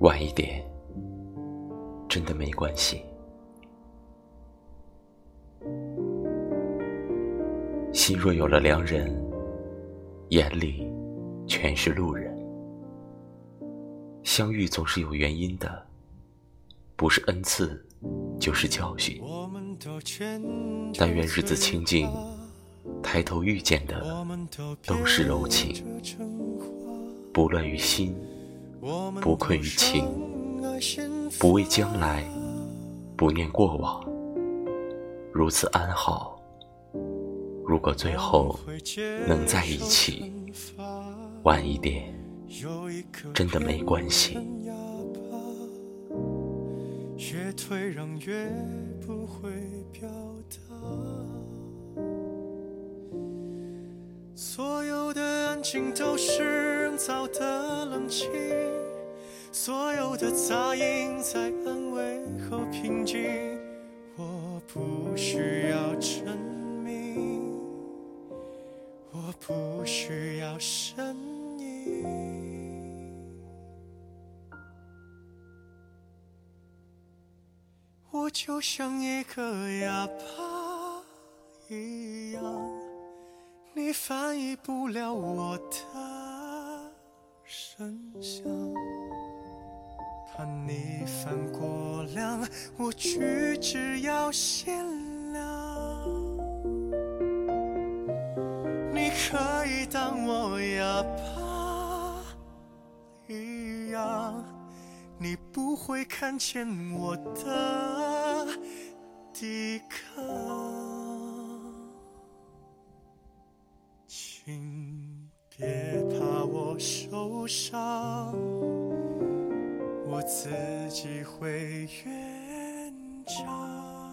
晚一点，真的没关系。心若有了良人，眼里全是路人。相遇总是有原因的，不是恩赐，就是教训。但愿日子清静，抬头遇见的都是柔情，不乱于心。不困于情，不畏将来，不念过往，如此安好。如果最后能在一起，晚一点，真的没关系。越退让越不会表达，所有的安静都是人造的冷清。所有的杂音在安慰后平静，我不需要证明，我不需要声我就像一个哑巴一样，你翻译不了我的声响。怕你犯过量，我举止要限量。你可以当我哑巴一样，你不会看见我的抵抗。请别怕我受伤。我自己会圆场。